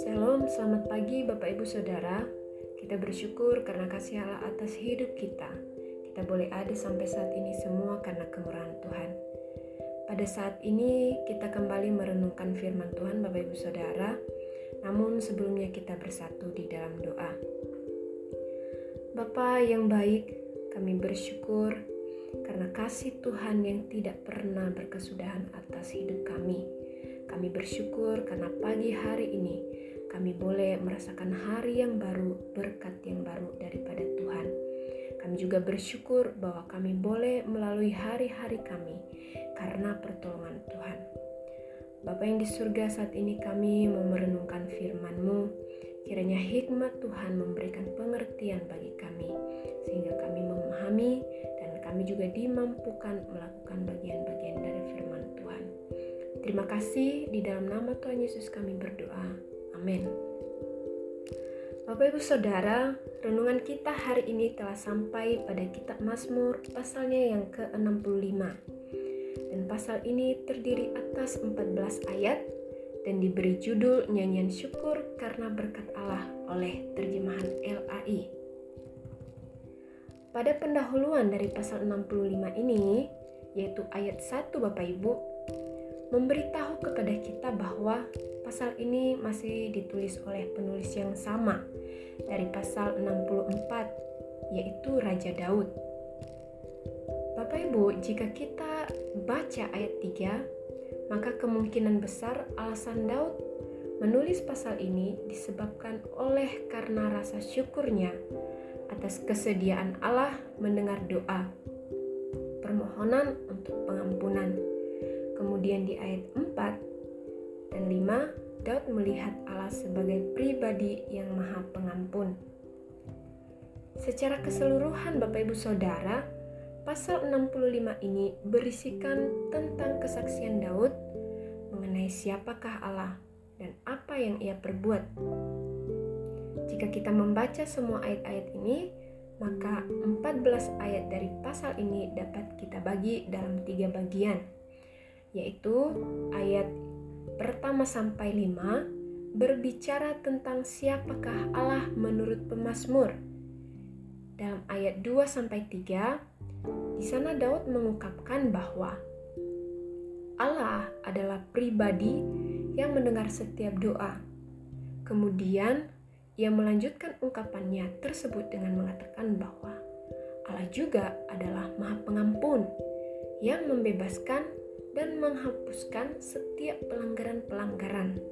Shalom, selamat pagi Bapak Ibu Saudara. Kita bersyukur karena kasih Allah atas hidup kita. Kita boleh ada sampai saat ini semua karena kemurahan Tuhan. Pada saat ini kita kembali merenungkan firman Tuhan Bapak Ibu Saudara. Namun sebelumnya kita bersatu di dalam doa. Bapa yang baik, kami bersyukur karena kasih Tuhan yang tidak pernah berkesudahan atas hidup kami. Kami bersyukur karena pagi hari ini kami boleh merasakan hari yang baru, berkat yang baru daripada Tuhan. Kami juga bersyukur bahwa kami boleh melalui hari-hari kami karena pertolongan Tuhan. Bapa yang di surga saat ini kami mau merenungkan firman-Mu, kiranya hikmat Tuhan memberikan pengertian bagi kami, sehingga kami memahami kami juga dimampukan melakukan bagian-bagian dari firman Tuhan. Terima kasih di dalam nama Tuhan Yesus kami berdoa. Amin. Bapak Ibu Saudara, renungan kita hari ini telah sampai pada kitab Mazmur pasalnya yang ke-65. Dan pasal ini terdiri atas 14 ayat dan diberi judul nyanyian syukur karena berkat Allah oleh terjemahan LAI. Pada pendahuluan dari pasal 65 ini, yaitu ayat 1 Bapak Ibu, memberitahu kepada kita bahwa pasal ini masih ditulis oleh penulis yang sama dari pasal 64 yaitu Raja Daud. Bapak Ibu, jika kita baca ayat 3, maka kemungkinan besar alasan Daud menulis pasal ini disebabkan oleh karena rasa syukurnya atas kesediaan Allah mendengar doa permohonan untuk pengampunan Kemudian di ayat 4 dan 5, Daud melihat Allah sebagai pribadi yang maha pengampun. Secara keseluruhan Bapak Ibu Saudara, pasal 65 ini berisikan tentang kesaksian Daud mengenai siapakah Allah dan apa yang ia perbuat. Jika kita membaca semua ayat-ayat ini, maka 14 ayat dari pasal ini dapat kita bagi dalam tiga bagian yaitu ayat pertama sampai lima berbicara tentang siapakah Allah menurut pemazmur. Dalam ayat 2 sampai 3, di sana Daud mengungkapkan bahwa Allah adalah pribadi yang mendengar setiap doa. Kemudian ia melanjutkan ungkapannya tersebut dengan mengatakan bahwa Allah juga adalah Maha Pengampun yang membebaskan dan menghapuskan setiap pelanggaran-pelanggaran.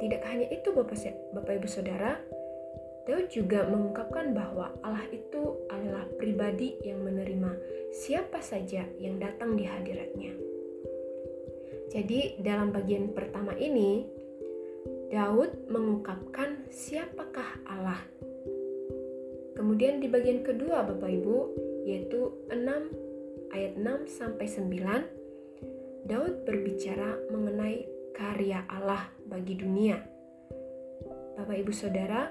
Tidak hanya itu Bapak, Bapak Ibu Saudara, Daud juga mengungkapkan bahwa Allah itu adalah pribadi yang menerima siapa saja yang datang di hadiratnya. Jadi dalam bagian pertama ini, Daud mengungkapkan siapakah Allah. Kemudian di bagian kedua Bapak Ibu, yaitu 6 ayat 6 sampai 9, Daud berbicara mengenai karya Allah bagi dunia. Bapak Ibu Saudara,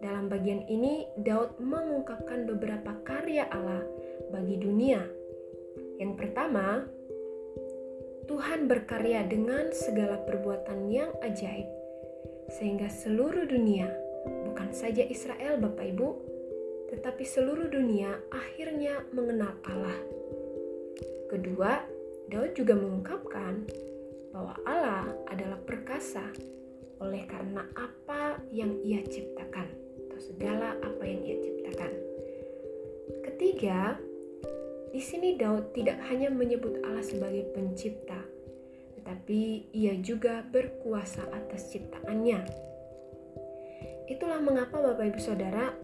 dalam bagian ini Daud mengungkapkan beberapa karya Allah bagi dunia. Yang pertama, Tuhan berkarya dengan segala perbuatan yang ajaib, sehingga seluruh dunia, bukan saja Israel, Bapak Ibu, tetapi seluruh dunia akhirnya mengenal Allah. Kedua, Daud juga mengungkapkan bahwa Allah adalah perkasa oleh karena apa yang ia ciptakan atau segala apa yang ia ciptakan. Ketiga, di sini Daud tidak hanya menyebut Allah sebagai pencipta, tetapi ia juga berkuasa atas ciptaannya. Itulah mengapa Bapak Ibu Saudara,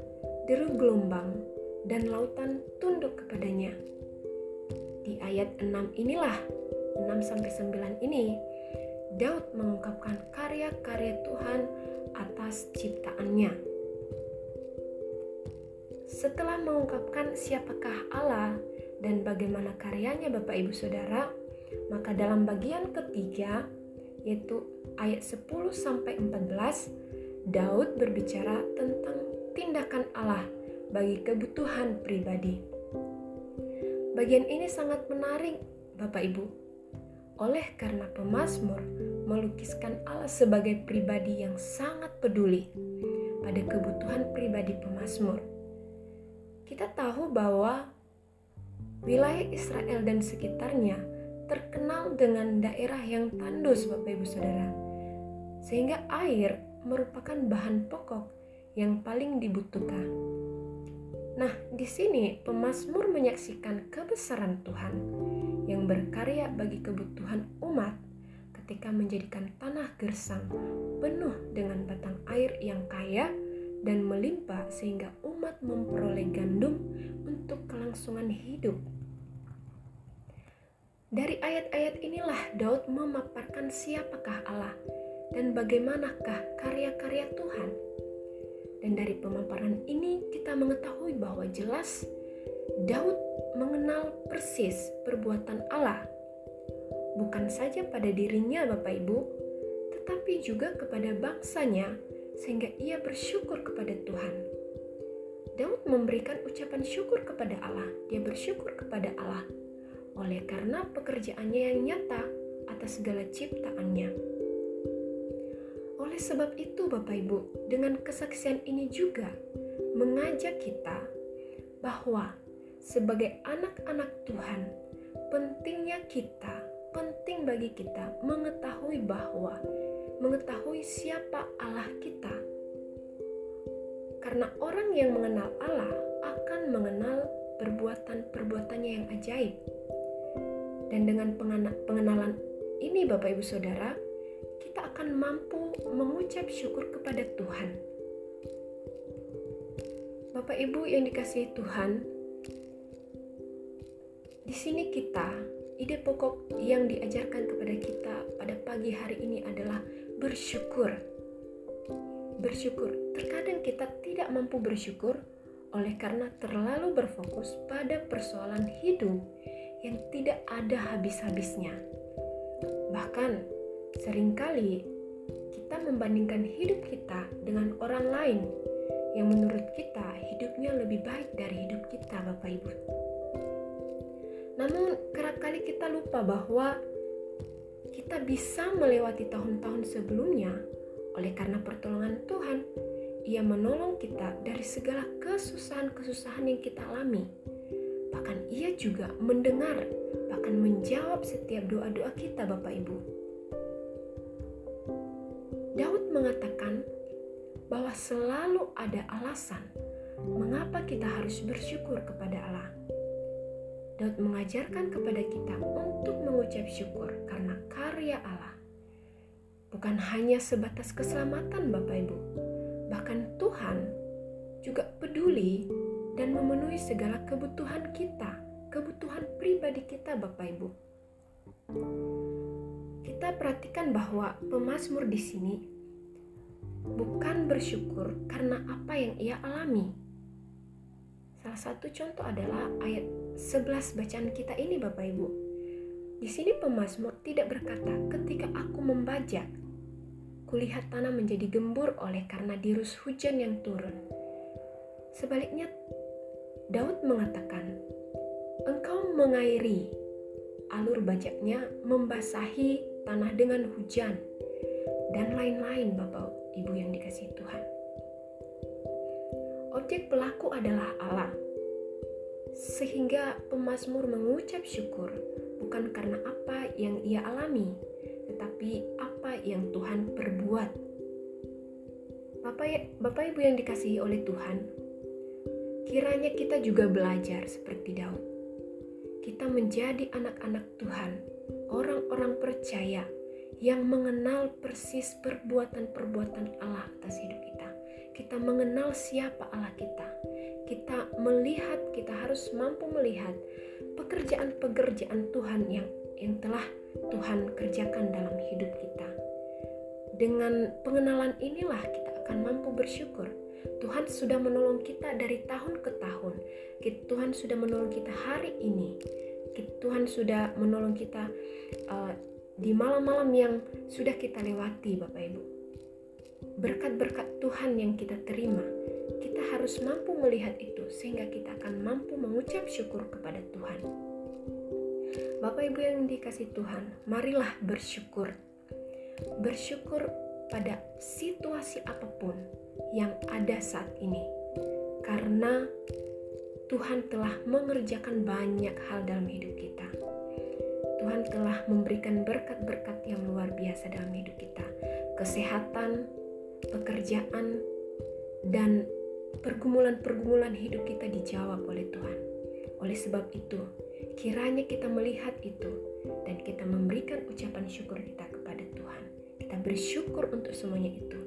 deru gelombang dan lautan tunduk kepadanya di ayat 6 inilah 6 sampai 9 ini Daud mengungkapkan karya-karya Tuhan atas ciptaannya. Setelah mengungkapkan siapakah Allah dan bagaimana karyanya Bapak Ibu Saudara, maka dalam bagian ketiga yaitu ayat 10 sampai 14 Daud berbicara tentang tindakan Allah bagi kebutuhan pribadi. Bagian ini sangat menarik, Bapak Ibu. oleh karena pemazmur melukiskan Allah sebagai pribadi yang sangat peduli pada kebutuhan pribadi pemazmur. Kita tahu bahwa wilayah Israel dan sekitarnya terkenal dengan daerah yang tandus Bapak Ibu Saudara. Sehingga air merupakan bahan pokok yang paling dibutuhkan. Nah, di sini pemazmur menyaksikan kebesaran Tuhan yang berkarya bagi kebutuhan umat ketika menjadikan tanah gersang penuh dengan batang air yang kaya dan melimpah sehingga umat memperoleh gandum untuk kelangsungan hidup. Dari ayat-ayat inilah Daud memaparkan siapakah Allah dan bagaimanakah karya-karya Tuhan. Dan dari pemaparan ini kita mengetahui bahwa jelas Daud mengenal persis perbuatan Allah, bukan saja pada dirinya, Bapak Ibu, tetapi juga kepada bangsanya, sehingga ia bersyukur kepada Tuhan. Daud memberikan ucapan syukur kepada Allah. Dia bersyukur kepada Allah oleh karena pekerjaannya yang nyata atas segala ciptaannya. Oleh sebab itu, Bapak Ibu, dengan kesaksian ini juga mengajak kita bahwa sebagai anak-anak Tuhan, pentingnya kita, penting bagi kita mengetahui bahwa mengetahui siapa Allah kita. Karena orang yang mengenal Allah akan mengenal perbuatan-perbuatannya yang ajaib. Dan dengan pengenalan ini Bapak Ibu Saudara, kita akan mampu mengucap syukur kepada Tuhan. Bapak Ibu yang dikasihi Tuhan, di sini kita, ide pokok yang diajarkan kepada kita pada pagi hari ini adalah bersyukur. Bersyukur. Terkadang kita tidak mampu bersyukur oleh karena terlalu berfokus pada persoalan hidup yang tidak ada habis-habisnya. Bahkan sering kali kita membandingkan hidup kita dengan orang lain yang menurut kita hidupnya lebih baik dari hidup kita, Bapak Ibu. Namun kerap kali kita lupa bahwa kita bisa melewati tahun-tahun sebelumnya oleh karena pertolongan Tuhan. Ia menolong kita dari segala kesusahan-kesusahan yang kita alami. Bahkan ia juga mendengar, bahkan menjawab setiap doa-doa kita Bapak Ibu. Daud mengatakan bahwa selalu ada alasan mengapa kita harus bersyukur kepada Allah. Daud mengajarkan kepada kita untuk mengucap syukur karena karya Allah. Bukan hanya sebatas keselamatan Bapak Ibu, bahkan Tuhan juga peduli dan memenuhi segala kebutuhan kita, kebutuhan pribadi kita Bapak Ibu. Kita perhatikan bahwa pemazmur di sini bukan bersyukur karena apa yang ia alami. Salah satu contoh adalah ayat 11 bacaan kita ini Bapak Ibu. Di sini pemazmur tidak berkata ketika aku membajak, kulihat tanah menjadi gembur oleh karena dirus hujan yang turun. Sebaliknya, Daud mengatakan, engkau mengairi, alur bajaknya membasahi tanah dengan hujan, dan lain-lain Bapak Ibu yang dikasih Tuhan. Objek pelaku adalah Allah, sehingga pemazmur mengucap syukur bukan karena apa yang ia alami, tetapi apa yang Tuhan perbuat. Bapak, ya, Bapak Ibu yang dikasihi oleh Tuhan, kiranya kita juga belajar seperti Daud. Kita menjadi anak-anak Tuhan, orang-orang percaya yang mengenal persis perbuatan-perbuatan Allah atas hidup kita. Kita mengenal siapa Allah kita kita melihat, kita harus mampu melihat pekerjaan-pekerjaan Tuhan yang yang telah Tuhan kerjakan dalam hidup kita. Dengan pengenalan inilah kita akan mampu bersyukur. Tuhan sudah menolong kita dari tahun ke tahun. Tuhan sudah menolong kita hari ini. Tuhan sudah menolong kita uh, di malam-malam yang sudah kita lewati, Bapak Ibu. Berkat-berkat Tuhan yang kita terima kita harus mampu melihat itu sehingga kita akan mampu mengucap syukur kepada Tuhan. Bapak Ibu yang dikasih Tuhan, marilah bersyukur. Bersyukur pada situasi apa pun yang ada saat ini. Karena Tuhan telah mengerjakan banyak hal dalam hidup kita. Tuhan telah memberikan berkat-berkat yang luar biasa dalam hidup kita. Kesehatan, pekerjaan, dan pergumulan-pergumulan hidup kita dijawab oleh Tuhan. Oleh sebab itu, kiranya kita melihat itu dan kita memberikan ucapan syukur kita kepada Tuhan. Kita bersyukur untuk semuanya itu.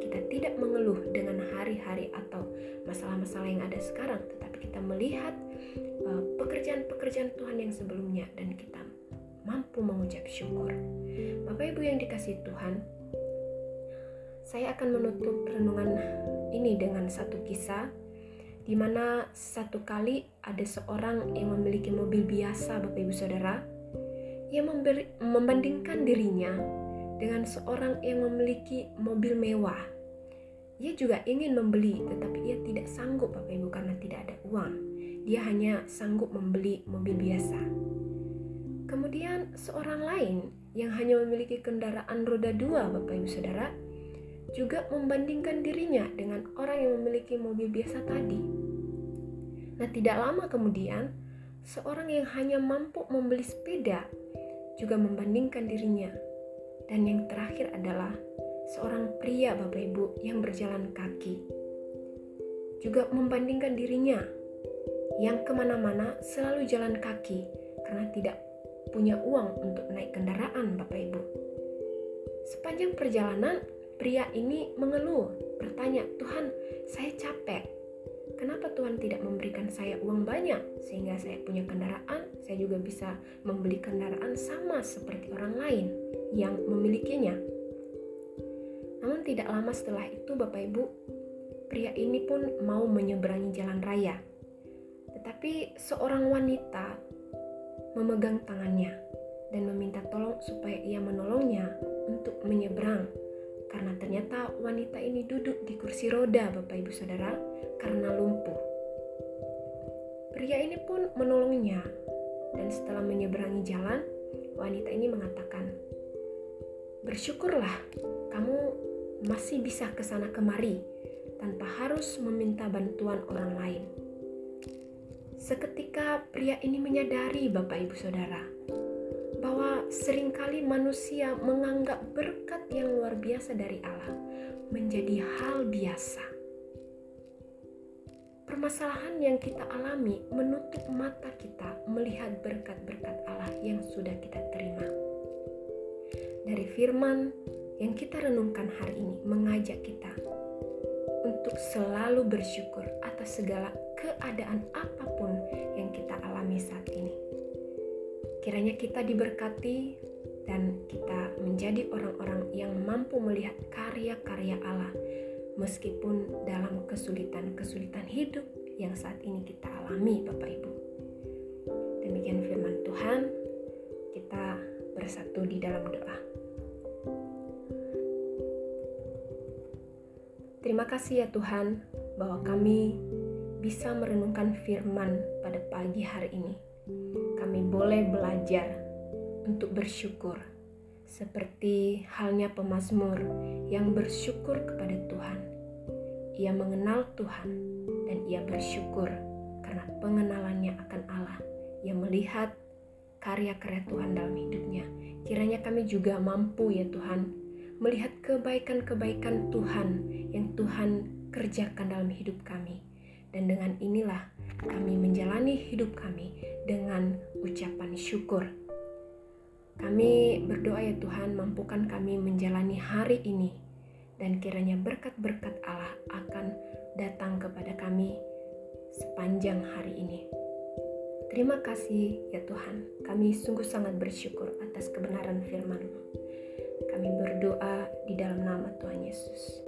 Kita tidak mengeluh dengan hari-hari atau masalah-masalah yang ada sekarang, tetapi kita melihat uh, pekerjaan-pekerjaan Tuhan yang sebelumnya dan kita mampu mengucap syukur. Bapak Ibu yang dikasih Tuhan, saya akan menutup renungan ini dengan satu kisah di mana satu kali ada seorang yang memiliki mobil biasa Bapak Ibu Saudara yang memberi, membandingkan dirinya dengan seorang yang memiliki mobil mewah. Ia juga ingin membeli tetapi ia tidak sanggup Bapak Ibu karena tidak ada uang. Dia hanya sanggup membeli mobil biasa. Kemudian seorang lain yang hanya memiliki kendaraan roda dua Bapak Ibu Saudara juga membandingkan dirinya dengan orang yang memiliki mobil biasa tadi. Nah, tidak lama kemudian, seorang yang hanya mampu membeli sepeda juga membandingkan dirinya. Dan yang terakhir adalah seorang pria Bapak Ibu yang berjalan kaki. Juga membandingkan dirinya yang ke mana-mana selalu jalan kaki karena tidak punya uang untuk naik kendaraan Bapak Ibu. Sepanjang perjalanan, pria ini mengeluh, bertanya, Tuhan, saya capek. Kenapa Tuhan tidak memberikan saya uang banyak sehingga saya punya kendaraan, saya juga bisa membeli kendaraan sama seperti orang lain yang memilikinya. Namun tidak lama setelah itu Bapak Ibu, pria ini pun mau menyeberangi jalan raya. Tetapi seorang wanita memegang tangannya dan meminta tolong supaya ia menolongnya untuk menyeberang. Karena ternyata wanita ini duduk di kursi roda, Bapak Ibu Saudara, karena lumpuh. Pria ini pun menolongnya, dan setelah menyeberangi jalan, wanita ini mengatakan, "Bersyukurlah, kamu masih bisa ke sana kemari tanpa harus meminta bantuan orang lain." Seketika pria ini menyadari Bapak Ibu Saudara bahwa sering kali manusia menganggap berkat yang luar biasa dari Allah menjadi hal biasa. Permasalahan yang kita alami menutup mata kita melihat berkat-berkat Allah yang sudah kita terima. Dari firman yang kita renungkan hari ini mengajak kita untuk selalu bersyukur atas segala keadaan apa pun Kiranya kita diberkati dan kita menjadi orang-orang yang mampu melihat karya-karya Allah meskipun dalam kesulitan-kesulitan hidup yang saat ini kita alami Bapak Ibu. Demikian firman Tuhan, kita bersatu di dalam doa. Terima kasih ya Tuhan bahwa kami bisa merenungkan firman pada pagi hari ini. Kami boleh belajar untuk bersyukur, seperti halnya pemazmur yang bersyukur kepada Tuhan. Ia mengenal Tuhan dan ia bersyukur karena pengenalannya akan Allah. Ia melihat karya-karya Tuhan dalam hidupnya. Kiranya kami juga mampu ya Tuhan melihat kebaikan-kebaikan Tuhan yang Tuhan kerjakan dalam hidup kami dan dengan inilah kami menjalani hidup kami dengan ucapan syukur. Kami berdoa ya Tuhan, mampukan kami menjalani hari ini dan kiranya berkat-berkat Allah akan datang kepada kami sepanjang hari ini. Terima kasih ya Tuhan, kami sungguh sangat bersyukur atas kebenaran firman-Mu. Kami berdoa di dalam nama Tuhan Yesus.